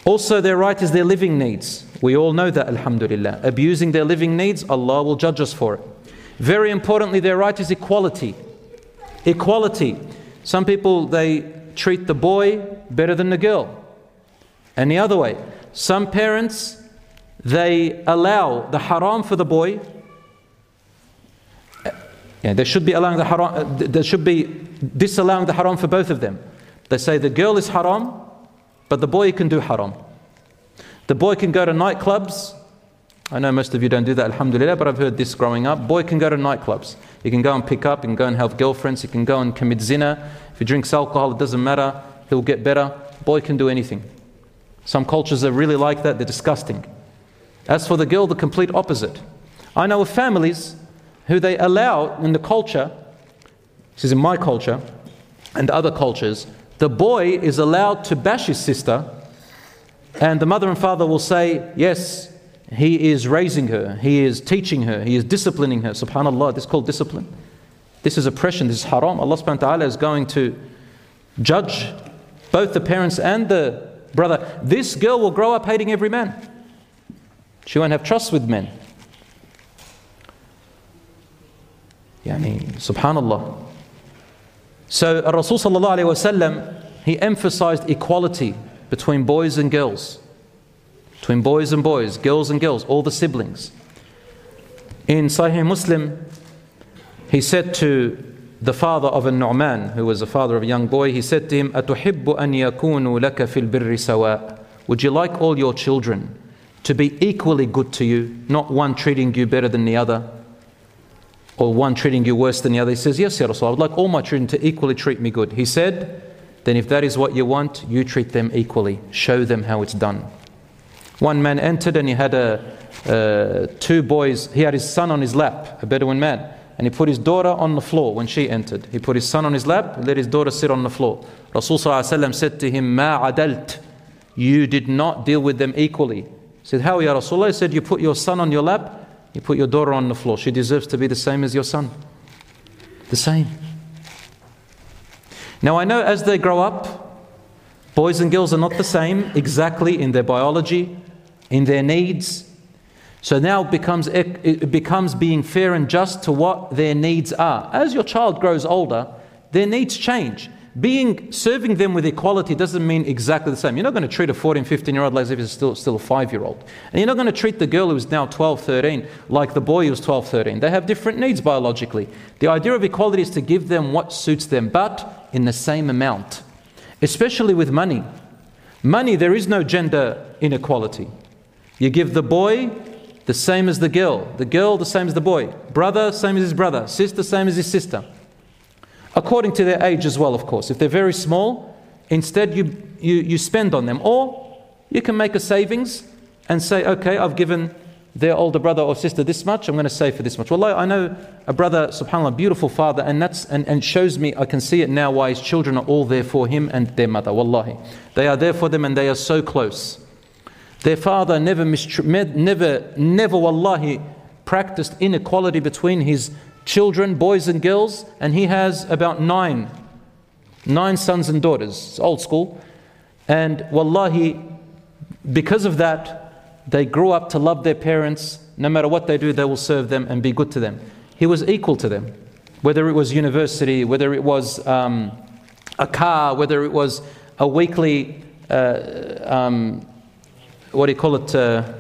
Also, their right is their living needs. We all know that, Alhamdulillah. Abusing their living needs, Allah will judge us for it. Very importantly, their right is equality. Equality. Some people, they treat the boy better than the girl. And the other way. Some parents, they allow the haram for the boy. Yeah, they should be allowing the haram, they should be disallowing the haram for both of them. They say the girl is haram, but the boy can do haram. The boy can go to nightclubs. I know most of you don't do that, alhamdulillah, but I've heard this growing up. Boy can go to nightclubs. He can go and pick up, he can go and have girlfriends, he can go and commit zina. If he drinks alcohol, it doesn't matter, he'll get better. Boy can do anything. Some cultures are really like that, they're disgusting. As for the girl, the complete opposite. I know of families who they allow in the culture, this is in my culture and other cultures, the boy is allowed to bash his sister, and the mother and father will say, Yes, he is raising her, he is teaching her, he is disciplining her. SubhanAllah, this is called discipline. This is oppression, this is haram. Allah subhanahu wa ta'ala is going to judge both the parents and the brother. This girl will grow up hating every man. She won't have trust with men. Yani, subhanallah. So Rasul sallallahu alayhi wasallam, he emphasized equality between boys and girls, between boys and boys, girls and girls, all the siblings. In Sahih Muslim, he said to the father of a Nu'man, who was the father of a young boy, he said to him, أَتُحِبُّ أَن يَكُونُوا لَكَ فِي الْبِرِّ سَوَاء Would you like all your children to be equally good to you, not one treating you better than the other? Or one treating you worse than the other. He says, Yes, Ya Rasul, I would like all my children to equally treat me good. He said, Then if that is what you want, you treat them equally. Show them how it's done. One man entered and he had a, uh, two boys. He had his son on his lap, a Bedouin man. And he put his daughter on the floor when she entered. He put his son on his lap, let his daughter sit on the floor. Rasul said to him, Ma adalt. You did not deal with them equally. He said, How, Ya Rasulullah? He said, You put your son on your lap you put your daughter on the floor. She deserves to be the same as your son. The same. Now, I know as they grow up, boys and girls are not the same exactly in their biology, in their needs. So now it becomes, it becomes being fair and just to what their needs are. As your child grows older, their needs change being serving them with equality doesn't mean exactly the same. You're not going to treat a 14, 15 year old like if he's still, still a five year old. And you're not going to treat the girl who's now 12, 13 like the boy who's 12, 13. They have different needs biologically. The idea of equality is to give them what suits them, but in the same amount, especially with money. Money, there is no gender inequality. You give the boy the same as the girl, the girl the same as the boy, brother same as his brother, sister same as his sister according to their age as well, of course. If they're very small, instead you, you, you spend on them. Or you can make a savings and say, okay, I've given their older brother or sister this much, I'm going to save for this much. Well, I know a brother, subhanAllah, beautiful father, and that's and, and shows me, I can see it now why his children are all there for him and their mother. Wallahi. They are there for them and they are so close. Their father never, mistr- never, never, wallahi, practiced inequality between his children, boys and girls, and he has about nine, nine sons and daughters. It's old school. And wallahi, because of that, they grow up to love their parents. No matter what they do, they will serve them and be good to them. he was equal to them. Whether it was university, whether it was um, a car, whether it was a weekly, uh, um, what do you call it, uh,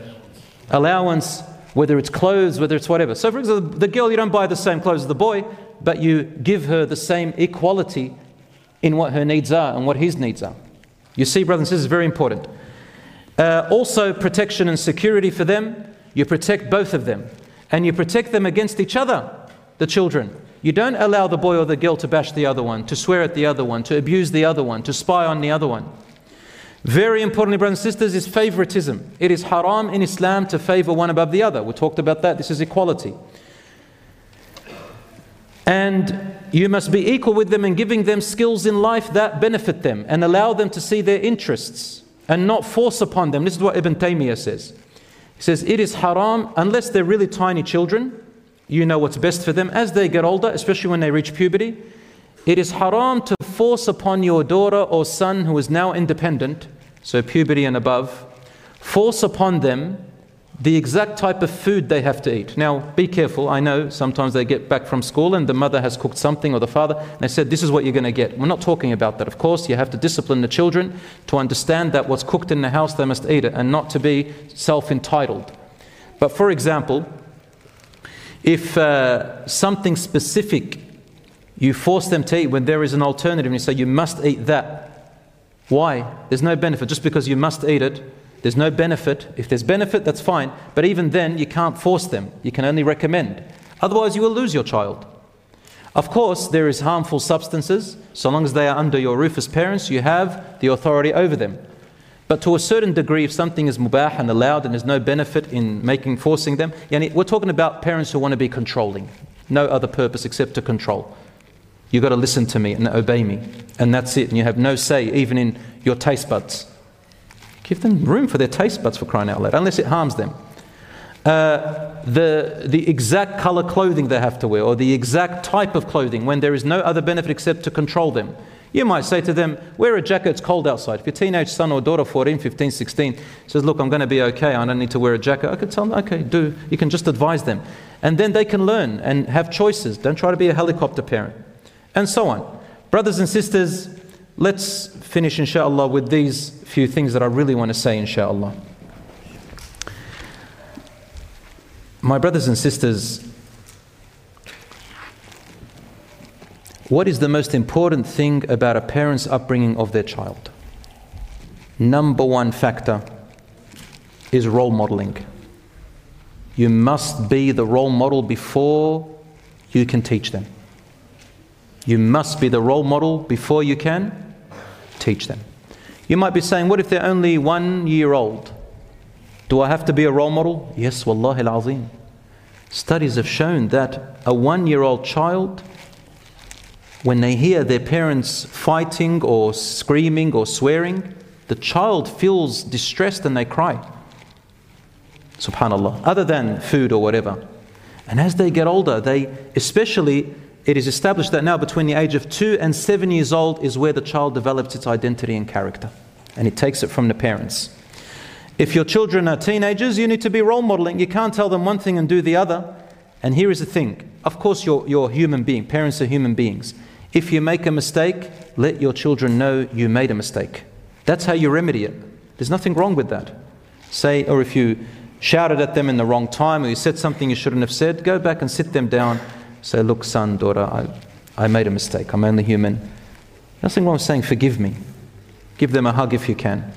allowance, whether it's clothes, whether it's whatever. So, for example, the girl, you don't buy the same clothes as the boy, but you give her the same equality in what her needs are and what his needs are. You see, brothers and sisters, very important. Uh, also, protection and security for them. You protect both of them. And you protect them against each other, the children. You don't allow the boy or the girl to bash the other one, to swear at the other one, to abuse the other one, to spy on the other one. Very importantly, brothers and sisters, is favoritism. It is haram in Islam to favor one above the other. We talked about that. This is equality. And you must be equal with them in giving them skills in life that benefit them and allow them to see their interests and not force upon them. This is what Ibn Taymiyyah says. He says, It is haram unless they're really tiny children. You know what's best for them. As they get older, especially when they reach puberty, it is haram to force upon your daughter or son who is now independent, so puberty and above, force upon them the exact type of food they have to eat. Now, be careful. I know sometimes they get back from school and the mother has cooked something or the father, and they said, This is what you're going to get. We're not talking about that. Of course, you have to discipline the children to understand that what's cooked in the house, they must eat it, and not to be self entitled. But for example, if uh, something specific you force them to eat when there is an alternative and you say, You must eat that. Why? There's no benefit. Just because you must eat it there's no benefit. If there's benefit, that's fine. But even then, you can't force them. You can only recommend. Otherwise, you will lose your child. Of course, there is harmful substances. So long as they are under your roof as parents, you have the authority over them. But to a certain degree, if something is mubah and allowed and there's no benefit in making forcing them, yani we're talking about parents who want to be controlling. No other purpose except to control. You've got to listen to me and obey me. And that's it. And you have no say even in your taste buds. Give them room for their taste buds for crying out loud, unless it harms them. Uh, the, the exact color clothing they have to wear, or the exact type of clothing, when there is no other benefit except to control them. You might say to them, Wear a jacket, it's cold outside. If your teenage son or daughter, 14, 15, 16, says, Look, I'm going to be okay, I don't need to wear a jacket, I could tell them, Okay, do. You can just advise them. And then they can learn and have choices. Don't try to be a helicopter parent. And so on. Brothers and sisters, let's finish, inshallah, with these few things that I really want to say, inshallah. My brothers and sisters, what is the most important thing about a parent's upbringing of their child? Number one factor is role modeling. You must be the role model before you can teach them. You must be the role model before you can teach them. You might be saying, What if they're only one year old? Do I have to be a role model? Yes, wallahi al Studies have shown that a one year old child, when they hear their parents fighting or screaming or swearing, the child feels distressed and they cry. Subhanallah. Other than food or whatever. And as they get older, they, especially, it is established that now between the age of two and seven years old is where the child develops its identity and character. And it takes it from the parents. If your children are teenagers, you need to be role modeling. You can't tell them one thing and do the other. And here is the thing of course, you're, you're a human being, parents are human beings. If you make a mistake, let your children know you made a mistake. That's how you remedy it. There's nothing wrong with that. Say, or if you shouted at them in the wrong time or you said something you shouldn't have said, go back and sit them down Say, look, son, daughter, I, I made a mistake. I'm only human. Nothing wrong with saying, forgive me. Give them a hug if you can.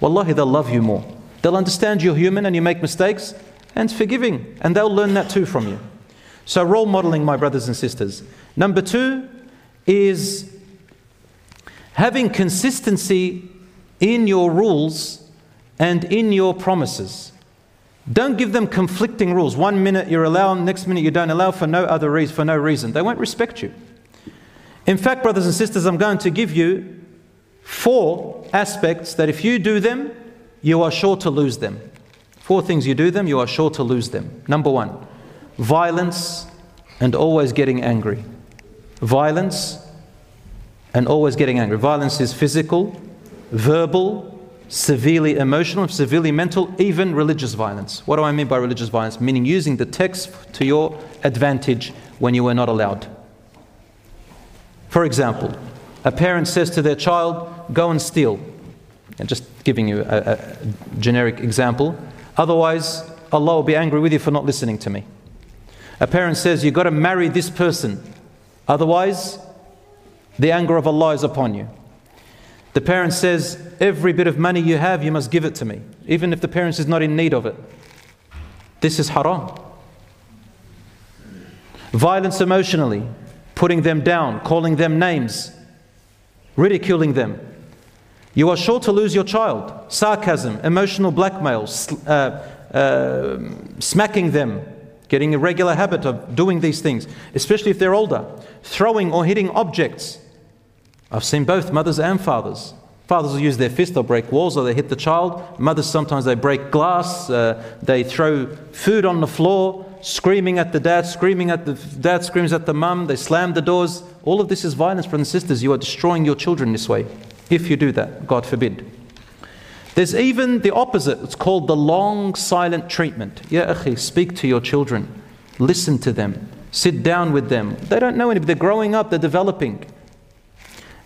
Wallahi, they'll love you more. They'll understand you're human and you make mistakes, and forgiving. And they'll learn that too from you. So, role modeling, my brothers and sisters. Number two is having consistency in your rules and in your promises. Don't give them conflicting rules. One minute you're allowed, next minute you don't allow for no other reason, for no reason. They won't respect you. In fact, brothers and sisters, I'm going to give you four aspects that if you do them, you are sure to lose them. Four things you do them, you are sure to lose them. Number one, violence and always getting angry. Violence and always getting angry. Violence is physical, verbal, severely emotional, severely mental, even religious violence. What do I mean by religious violence? Meaning using the text to your advantage when you were not allowed. For example, a parent says to their child, Go and steal. And just giving you a, a generic example. Otherwise, Allah will be angry with you for not listening to me. A parent says, You've got to marry this person. Otherwise, the anger of Allah is upon you. The parent says, Every bit of money you have, you must give it to me, even if the parent is not in need of it. This is haram. Violence emotionally, putting them down, calling them names, ridiculing them. You are sure to lose your child. Sarcasm, emotional blackmail, uh, uh, smacking them, getting a regular habit of doing these things, especially if they're older. Throwing or hitting objects. I've seen both mothers and fathers. Fathers will use their fist, they'll break walls or they hit the child. Mothers sometimes they break glass, uh, they throw food on the floor, screaming at the dad, screaming at the dad, screams at the mum, they slam the doors. All of this is violence, brothers and sisters. You are destroying your children this way, if you do that, God forbid. There's even the opposite. It's called the long silent treatment. Ya akhi, speak to your children. Listen to them. Sit down with them. They don't know anything. They're growing up. They're developing.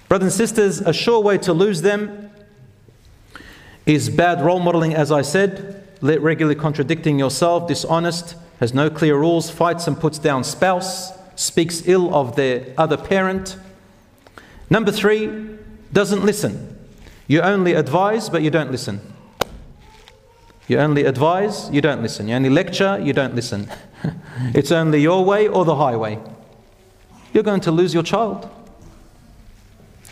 Brothers and sisters, a sure way to lose them is bad role modeling, as I said, regularly contradicting yourself, dishonest, has no clear rules, fights and puts down spouse, speaks ill of their other parent. Number three, doesn't listen. You only advise, but you don't listen. You only advise, you don't listen. You only lecture, you don't listen. it's only your way or the highway. You're going to lose your child.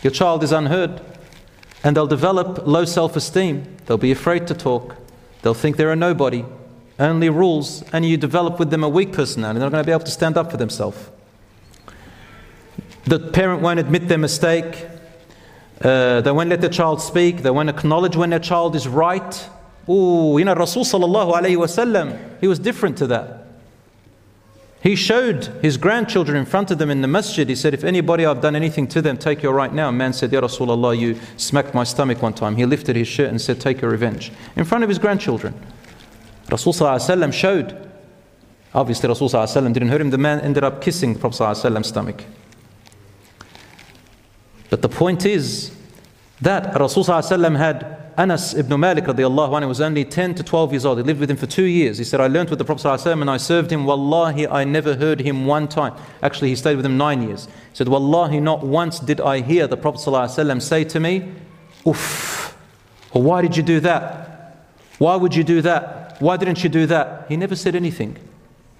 Your child is unheard, and they'll develop low self esteem. They'll be afraid to talk. They'll think they're a nobody, only rules, and you develop with them a weak personality. They're not going to be able to stand up for themselves. The parent won't admit their mistake. Uh, they won't let their child speak. They won't acknowledge when their child is right. Oh, you know, Rasul he was different to that. He showed his grandchildren in front of them in the masjid. He said, If anybody I've done anything to them, take your right now. Man said, Ya Rasulullah, you smacked my stomach one time. He lifted his shirt and said, Take your revenge. In front of his grandchildren. Rasul showed. Obviously, Rasul didn't hurt him. The man ended up kissing the Prophet's stomach. But the point is that Rasulullah had Anas ibn Malik radiallahu anhu was only 10 to 12 years old. He lived with him for two years. He said, I learned with the Prophet and I served him. Wallahi, I never heard him one time. Actually, he stayed with him nine years. He said, Wallahi, not once did I hear the Prophet say to me, Uff, or why did you do that? Why would you do that? Why didn't you do that? He never said anything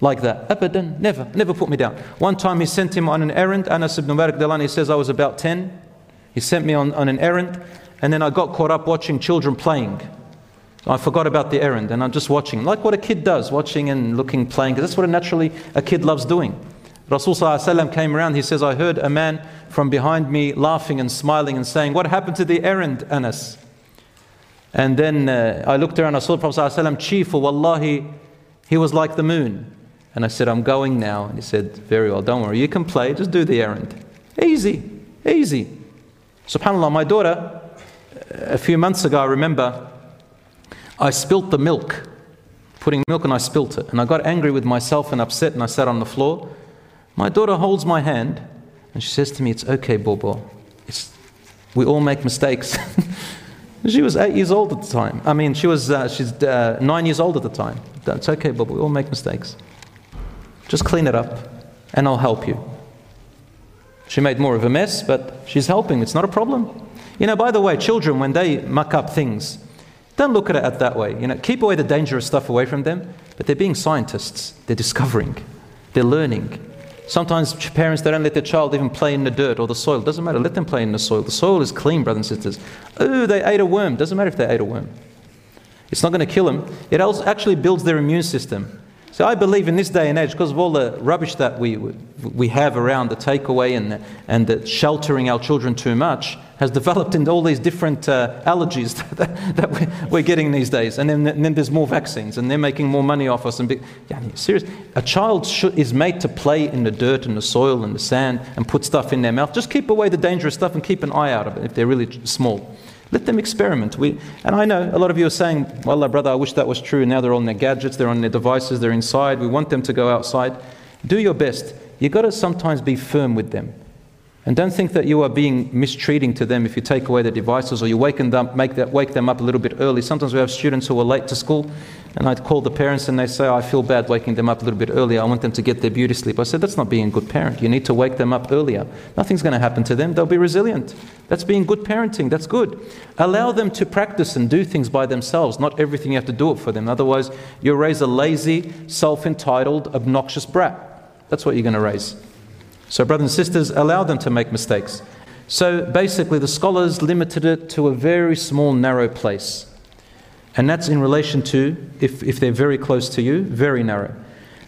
like that. Abadan, never, never put me down. One time he sent him on an errand. Anas ibn Malik he says, I was about 10. He sent me on, on an errand, and then I got caught up watching children playing. I forgot about the errand, and I'm just watching, like what a kid does, watching and looking, playing, because that's what naturally a kid loves doing. Rasul came around, he says, I heard a man from behind me laughing and smiling and saying, What happened to the errand, Anas? And then uh, I looked around, I saw the Prophet chief, wallahi, he was like the moon. And I said, I'm going now. And he said, Very well, don't worry, you can play, just do the errand. Easy, easy. SubhanAllah, my daughter, a few months ago, I remember, I spilt the milk, putting milk, and I spilt it. And I got angry with myself and upset, and I sat on the floor. My daughter holds my hand, and she says to me, It's okay, Bobo. It's, we all make mistakes. she was eight years old at the time. I mean, she was uh, she's uh, nine years old at the time. It's okay, Bobo. We all make mistakes. Just clean it up, and I'll help you. She made more of a mess, but she's helping. It's not a problem. You know, by the way, children, when they muck up things, don't look at it that way. You know, keep away the dangerous stuff away from them, but they're being scientists. They're discovering. They're learning. Sometimes parents, they don't let their child even play in the dirt or the soil. Doesn't matter. Let them play in the soil. The soil is clean, brothers and sisters. Oh, they ate a worm. Doesn't matter if they ate a worm. It's not going to kill them. It actually builds their immune system. So I believe in this day and age, because of all the rubbish that we, we have around the takeaway and, and the sheltering our children too much, has developed into all these different uh, allergies that, that, we're getting these days. And then, and then, there's more vaccines, and they're making more money off us. And be, yeah, serious. A child should, is made to play in the dirt and the soil and the sand and put stuff in their mouth. Just keep away the dangerous stuff and keep an eye out of it if they're really small. Let them experiment. We, and I know a lot of you are saying, Well, brother, I wish that was true. Now they're on their gadgets, they're on their devices, they're inside. We want them to go outside. Do your best. You've got to sometimes be firm with them. And don't think that you are being mistreating to them if you take away their devices or you wake them, make that, wake them up a little bit early. Sometimes we have students who are late to school, and I'd call the parents and they say, I feel bad waking them up a little bit earlier. I want them to get their beauty sleep. I said, That's not being a good parent. You need to wake them up earlier. Nothing's going to happen to them. They'll be resilient. That's being good parenting. That's good. Allow them to practice and do things by themselves. Not everything you have to do it for them. Otherwise, you'll raise a lazy, self entitled, obnoxious brat. That's what you're going to raise. So, brothers and sisters, allow them to make mistakes. So, basically, the scholars limited it to a very small, narrow place. And that's in relation to, if, if they're very close to you, very narrow.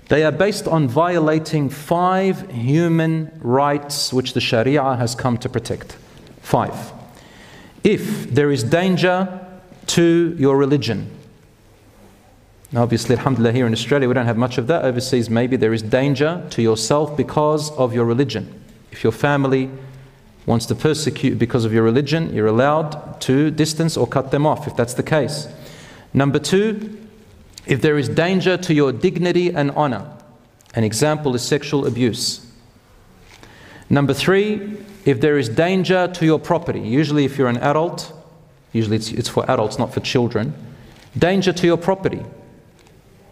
They are based on violating five human rights which the Sharia has come to protect. Five. If there is danger to your religion, obviously, alhamdulillah, here in Australia we don't have much of that. Overseas, maybe there is danger to yourself because of your religion. If your family wants to persecute because of your religion, you're allowed to distance or cut them off if that's the case. Number two, if there is danger to your dignity and honor. An example is sexual abuse. Number three, if there is danger to your property. Usually, if you're an adult, usually it's, it's for adults, not for children. Danger to your property.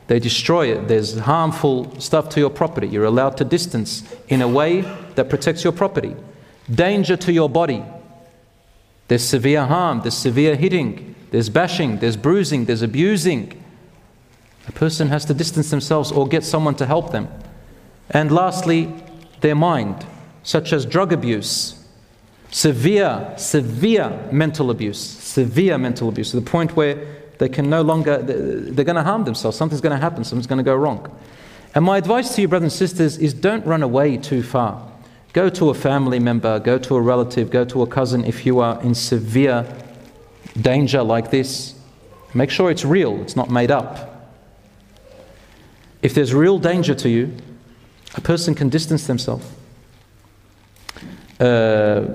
They destroy it. There's harmful stuff to your property. You're allowed to distance in a way that protects your property. Danger to your body. There's severe harm, there's severe hitting, there's bashing, there's bruising, there's abusing. A person has to distance themselves or get someone to help them. And lastly, their mind, such as drug abuse, severe, severe mental abuse, severe mental abuse, to the point where they can no longer, they're going to harm themselves. Something's going to happen, something's going to go wrong. And my advice to you, brothers and sisters, is don't run away too far. Go to a family member, go to a relative, go to a cousin if you are in severe danger like this. Make sure it's real, it's not made up. If there's real danger to you, a person can distance themselves. Uh,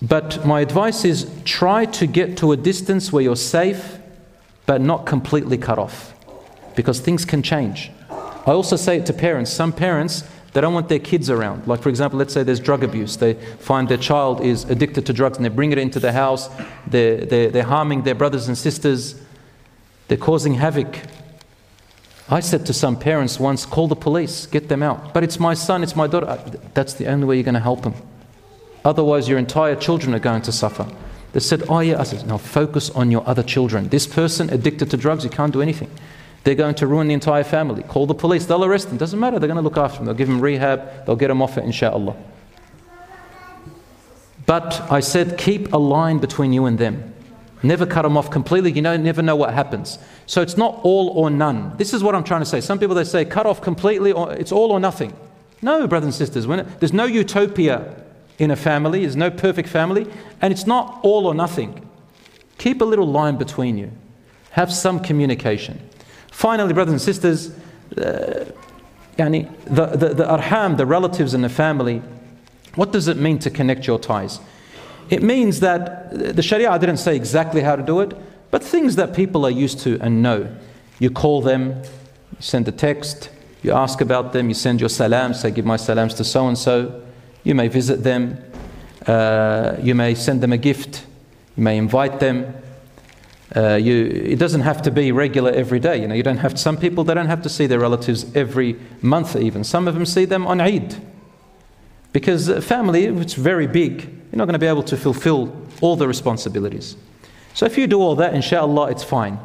but my advice is try to get to a distance where you're safe but not completely cut off because things can change. I also say it to parents. Some parents, they don't want their kids around. Like, for example, let's say there's drug abuse. They find their child is addicted to drugs and they bring it into the house. They're, they're, they're harming their brothers and sisters. They're causing havoc. I said to some parents once, call the police, get them out. But it's my son, it's my daughter. That's the only way you're going to help them. Otherwise, your entire children are going to suffer. They said, Oh, yeah. I said, Now focus on your other children. This person addicted to drugs, you can't do anything. They're going to ruin the entire family. Call the police, they'll arrest them. Doesn't matter, they're going to look after them. They'll give them rehab, they'll get them off it, inshallah. But I said, keep a line between you and them. Never cut them off completely. You know, never know what happens. So it's not all or none. This is what I'm trying to say. Some people they say cut off completely, or it's all or nothing. No, brothers and sisters. There's no utopia in a family. There's no perfect family. And it's not all or nothing. Keep a little line between you. Have some communication. Finally, brothers and sisters, uh, yani the, the, the arham, the relatives in the family, what does it mean to connect your ties? It means that the Sharia didn't say exactly how to do it, but things that people are used to and know. You call them, you send a text, you ask about them, you send your salams, say, give my salams to so and so. You may visit them, uh, you may send them a gift, you may invite them. Uh, you, it doesn't have to be regular every day. You know, you don't have some people they don't have to see their relatives every month even. Some of them see them on Eid, because family it's very big. You're not going to be able to fulfill all the responsibilities. So if you do all that, inshallah, it's fine.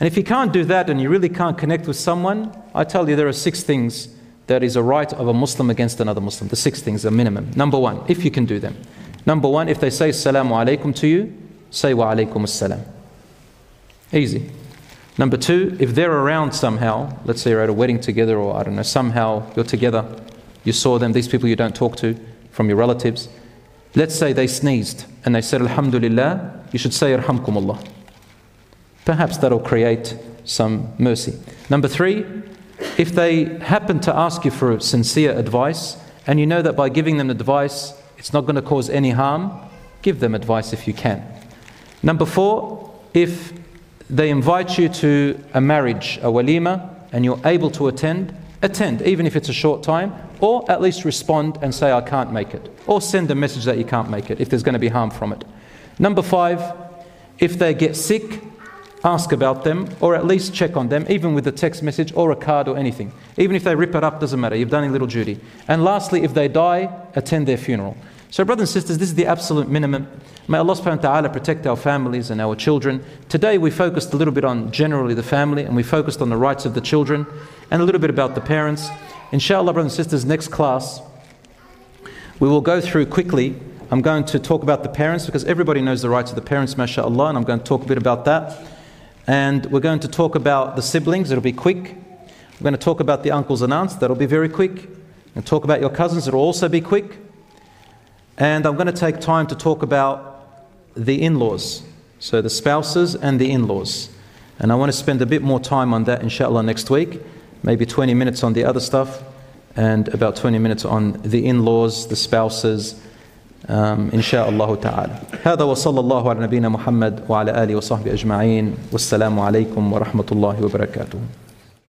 And if you can't do that and you really can't connect with someone, I tell you there are six things that is a right of a Muslim against another Muslim. The six things are minimum. Number one, if you can do them. Number one, if they say Assalamu alaikum to you, say Wa alaykum alaikum assalam. Easy. Number two, if they're around somehow, let's say you're at a wedding together or I don't know, somehow you're together, you saw them, these people you don't talk to from your relatives, let's say they sneezed and they said Alhamdulillah, you should say Arhamkumullah. Perhaps that'll create some mercy. Number three, if they happen to ask you for sincere advice, and you know that by giving them advice, it's not going to cause any harm, give them advice if you can. Number four, if they invite you to a marriage, a walima, and you're able to attend, attend, even if it's a short time, or at least respond and say, I can't make it. Or send a message that you can't make it if there's going to be harm from it. Number five, if they get sick, ask about them or at least check on them, even with a text message or a card or anything. Even if they rip it up, doesn't matter. You've done a little duty. And lastly, if they die, attend their funeral. So, brothers and sisters, this is the absolute minimum. May Allah subhanahu wa ta'ala protect our families and our children. Today we focused a little bit on generally the family and we focused on the rights of the children and a little bit about the parents. Inshallah, brothers and sisters, next class we will go through quickly. I'm going to talk about the parents because everybody knows the rights of the parents, mashallah, and I'm going to talk a bit about that. And we're going to talk about the siblings, it'll be quick. We're going to talk about the uncles and aunts, that'll be very quick. And talk about your cousins, it'll also be quick. And I'm going to take time to talk about the in laws, so the spouses and the in laws. And I want to spend a bit more time on that, inshallah, next week. Maybe 20 minutes on the other stuff, and about 20 minutes on the in laws, the spouses, إن شاء الله تعالى. هذا وصلى الله على نبينا محمد وعلى آله وصحبه أجمعين. والسلام عليكم ورحمة الله وبركاته.